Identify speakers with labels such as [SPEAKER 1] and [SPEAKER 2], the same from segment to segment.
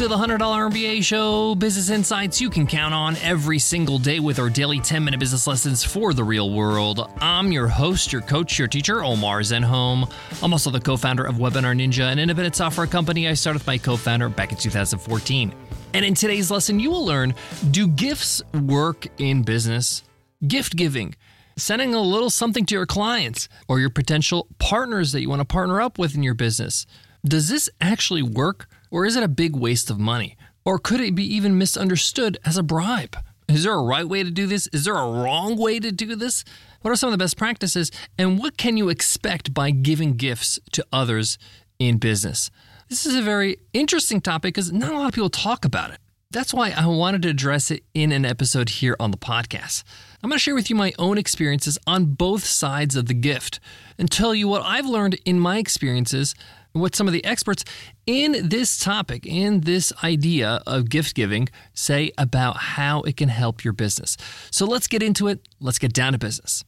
[SPEAKER 1] to the $100 MBA show, business insights you can count on every single day with our daily 10 minute business lessons for the real world. I'm your host, your coach, your teacher, Omar Zenhom. I'm also the co founder of Webinar Ninja, an independent software company I started with my co founder back in 2014. And in today's lesson, you will learn do gifts work in business? Gift giving sending a little something to your clients or your potential partners that you want to partner up with in your business. Does this actually work? Or is it a big waste of money? Or could it be even misunderstood as a bribe? Is there a right way to do this? Is there a wrong way to do this? What are some of the best practices? And what can you expect by giving gifts to others in business? This is a very interesting topic because not a lot of people talk about it. That's why I wanted to address it in an episode here on the podcast. I'm going to share with you my own experiences on both sides of the gift and tell you what I've learned in my experiences and what some of the experts in this topic, in this idea of gift giving, say about how it can help your business. So let's get into it. Let's get down to business.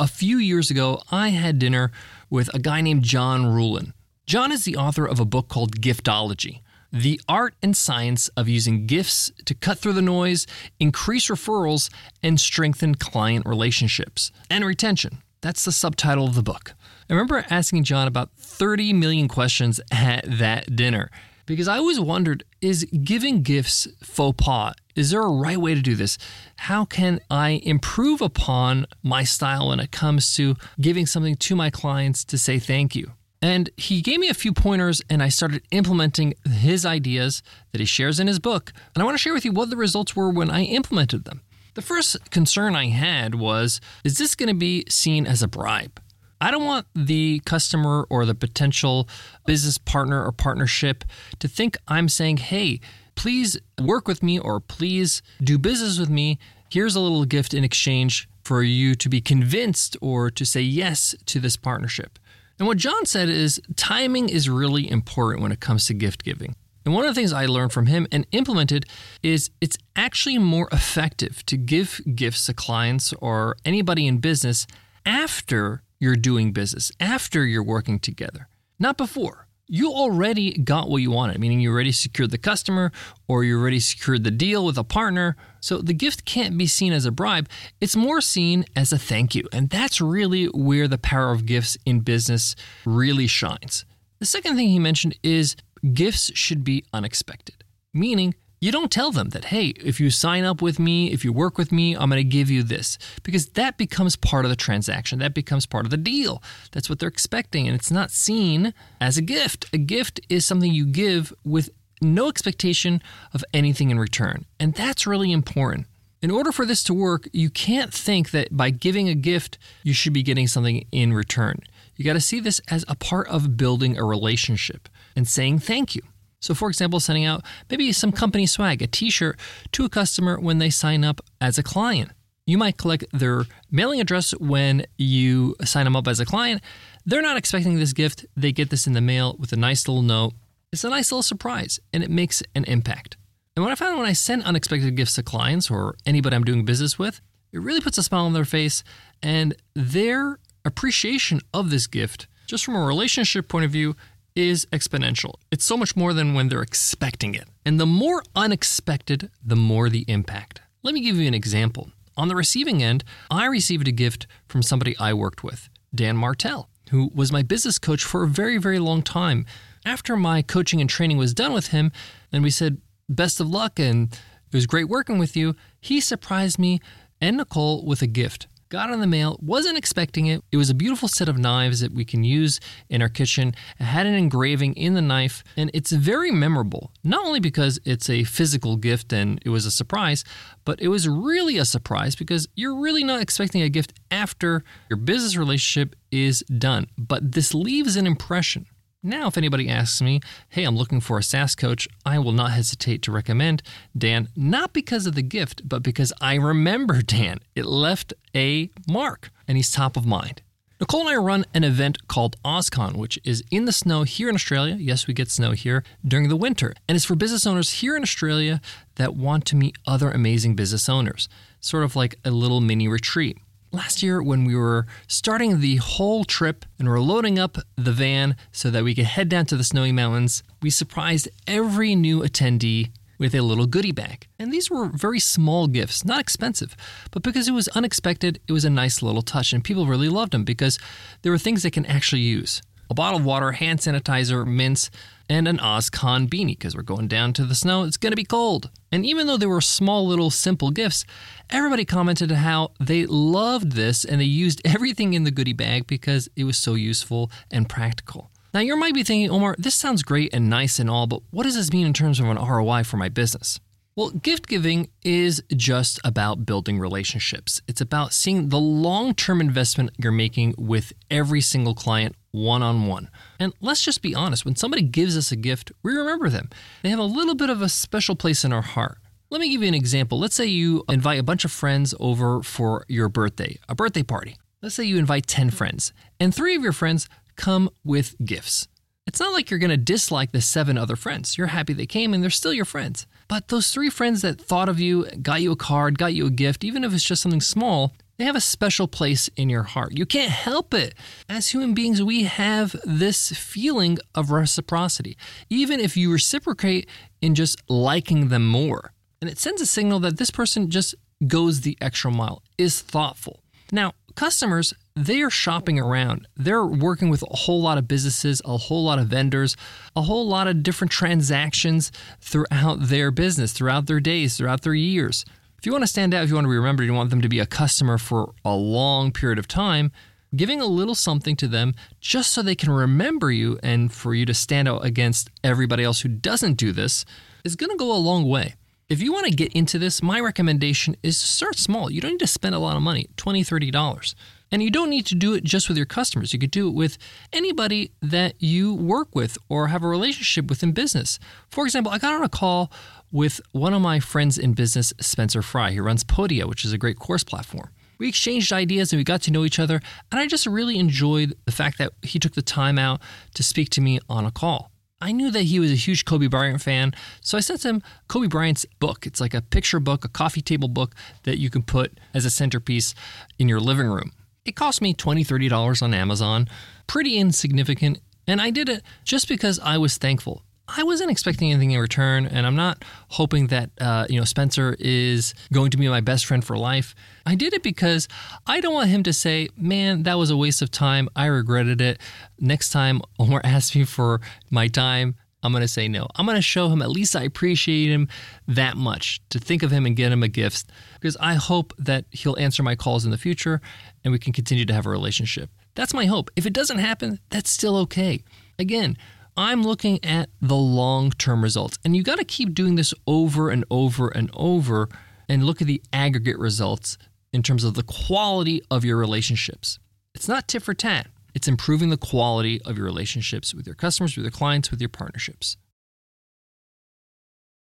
[SPEAKER 1] A few years ago, I had dinner with a guy named John Ruhlin. John is the author of a book called Giftology The Art and Science of Using Gifts to Cut Through the Noise, Increase Referrals, and Strengthen Client Relationships and Retention. That's the subtitle of the book. I remember asking John about 30 million questions at that dinner because I always wondered is giving gifts faux pas? Is there a right way to do this? How can I improve upon my style when it comes to giving something to my clients to say thank you? And he gave me a few pointers, and I started implementing his ideas that he shares in his book. And I want to share with you what the results were when I implemented them. The first concern I had was is this going to be seen as a bribe? I don't want the customer or the potential business partner or partnership to think I'm saying, hey, please work with me or please do business with me. Here's a little gift in exchange for you to be convinced or to say yes to this partnership. And what John said is timing is really important when it comes to gift giving. And one of the things I learned from him and implemented is it's actually more effective to give gifts to clients or anybody in business after you're doing business, after you're working together, not before. You already got what you wanted, meaning you already secured the customer or you already secured the deal with a partner. So the gift can't be seen as a bribe, it's more seen as a thank you. And that's really where the power of gifts in business really shines. The second thing he mentioned is gifts should be unexpected, meaning you don't tell them that, hey, if you sign up with me, if you work with me, I'm going to give you this, because that becomes part of the transaction. That becomes part of the deal. That's what they're expecting. And it's not seen as a gift. A gift is something you give with no expectation of anything in return. And that's really important. In order for this to work, you can't think that by giving a gift, you should be getting something in return. You got to see this as a part of building a relationship and saying thank you. So, for example, sending out maybe some company swag, a t shirt, to a customer when they sign up as a client. You might collect their mailing address when you sign them up as a client. They're not expecting this gift. They get this in the mail with a nice little note. It's a nice little surprise and it makes an impact. And what I found when I send unexpected gifts to clients or anybody I'm doing business with, it really puts a smile on their face and their appreciation of this gift, just from a relationship point of view, is exponential. It's so much more than when they're expecting it. And the more unexpected, the more the impact. Let me give you an example. On the receiving end, I received a gift from somebody I worked with, Dan Martell, who was my business coach for a very, very long time. After my coaching and training was done with him, and we said, best of luck and it was great working with you, he surprised me and Nicole with a gift got in the mail, wasn't expecting it. It was a beautiful set of knives that we can use in our kitchen. It had an engraving in the knife, and it's very memorable, not only because it's a physical gift and it was a surprise, but it was really a surprise because you're really not expecting a gift after your business relationship is done. But this leaves an impression. Now, if anybody asks me, hey, I'm looking for a SaaS coach, I will not hesitate to recommend Dan, not because of the gift, but because I remember Dan. It left a mark and he's top of mind. Nicole and I run an event called OzCon, which is in the snow here in Australia. Yes, we get snow here during the winter. And it's for business owners here in Australia that want to meet other amazing business owners, sort of like a little mini retreat last year when we were starting the whole trip and we're loading up the van so that we could head down to the snowy mountains, we surprised every new attendee with a little goodie bag. And these were very small gifts, not expensive, but because it was unexpected, it was a nice little touch and people really loved them because there were things they can actually use. A bottle of water, hand sanitizer, mints, and an OzCon beanie because we're going down to the snow. It's going to be cold. And even though they were small, little, simple gifts, everybody commented how they loved this and they used everything in the goodie bag because it was so useful and practical. Now, you might be thinking, Omar, this sounds great and nice and all, but what does this mean in terms of an ROI for my business? Well, gift giving is just about building relationships. It's about seeing the long term investment you're making with every single client one on one. And let's just be honest when somebody gives us a gift, we remember them. They have a little bit of a special place in our heart. Let me give you an example. Let's say you invite a bunch of friends over for your birthday, a birthday party. Let's say you invite 10 friends, and three of your friends come with gifts. It's not like you're going to dislike the seven other friends. You're happy they came and they're still your friends. But those three friends that thought of you, got you a card, got you a gift, even if it's just something small, they have a special place in your heart. You can't help it. As human beings, we have this feeling of reciprocity, even if you reciprocate in just liking them more. And it sends a signal that this person just goes the extra mile, is thoughtful. Now, customers, they are shopping around. They're working with a whole lot of businesses, a whole lot of vendors, a whole lot of different transactions throughout their business, throughout their days, throughout their years. If you want to stand out, if you want to be remembered, you want them to be a customer for a long period of time, giving a little something to them just so they can remember you and for you to stand out against everybody else who doesn't do this is going to go a long way. If you want to get into this, my recommendation is start small. You don't need to spend a lot of money, $20, $30. And you don't need to do it just with your customers. You could do it with anybody that you work with or have a relationship with in business. For example, I got on a call with one of my friends in business, Spencer Fry. He runs Podia, which is a great course platform. We exchanged ideas and we got to know each other. And I just really enjoyed the fact that he took the time out to speak to me on a call. I knew that he was a huge Kobe Bryant fan, so I sent him Kobe Bryant's book. It's like a picture book, a coffee table book that you can put as a centerpiece in your living room. It cost me $20, $30 on Amazon, pretty insignificant, and I did it just because I was thankful. I wasn't expecting anything in return, and I'm not hoping that uh, you know Spencer is going to be my best friend for life. I did it because I don't want him to say, "Man, that was a waste of time. I regretted it." Next time Omar asks me for my time, I'm going to say no. I'm going to show him at least I appreciate him that much to think of him and get him a gift because I hope that he'll answer my calls in the future and we can continue to have a relationship. That's my hope. If it doesn't happen, that's still okay. Again, I'm looking at the long term results. And you got to keep doing this over and over and over and look at the aggregate results in terms of the quality of your relationships. It's not tit for tat, it's improving the quality of your relationships with your customers, with your clients, with your partnerships.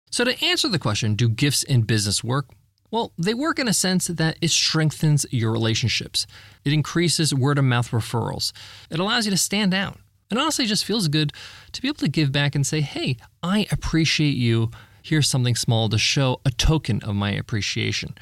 [SPEAKER 1] So, to answer the question, do gifts in business work? Well, they work in a sense that it strengthens your relationships. It increases word of mouth referrals. It allows you to stand out. And honestly, just feels good to be able to give back and say, hey, I appreciate you. Here's something small to show a token of my appreciation.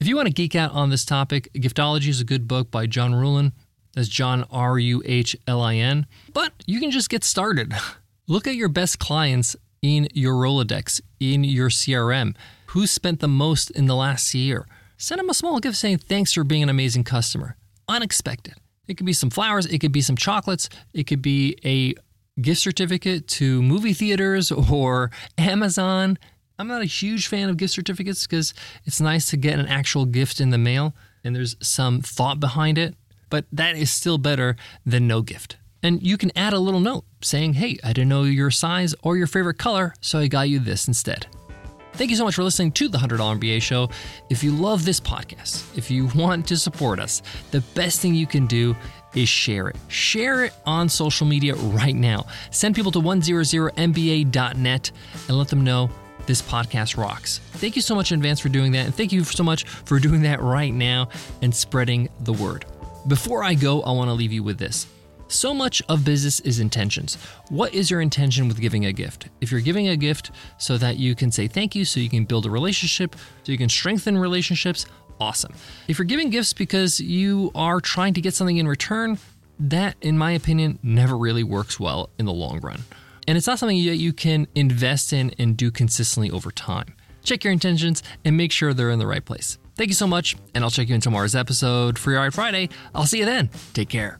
[SPEAKER 1] If you want to geek out on this topic, Giftology is a good book by John Ruhlin. That's John R U H L I N. But you can just get started. Look at your best clients in your Rolodex, in your CRM. Who spent the most in the last year? Send them a small gift saying, thanks for being an amazing customer. Unexpected. It could be some flowers, it could be some chocolates, it could be a gift certificate to movie theaters or Amazon. I'm not a huge fan of gift certificates because it's nice to get an actual gift in the mail and there's some thought behind it, but that is still better than no gift. And you can add a little note saying, hey, I didn't know your size or your favorite color, so I got you this instead. Thank you so much for listening to the $100 MBA show. If you love this podcast, if you want to support us, the best thing you can do is share it. Share it on social media right now. Send people to 100mba.net and let them know this podcast rocks. Thank you so much in advance for doing that. And thank you so much for doing that right now and spreading the word. Before I go, I want to leave you with this. So much of business is intentions. What is your intention with giving a gift? If you're giving a gift so that you can say thank you, so you can build a relationship, so you can strengthen relationships, awesome. If you're giving gifts because you are trying to get something in return, that, in my opinion, never really works well in the long run. And it's not something that you can invest in and do consistently over time. Check your intentions and make sure they're in the right place. Thank you so much, and I'll check you in tomorrow's episode, Free Art Friday. I'll see you then. Take care.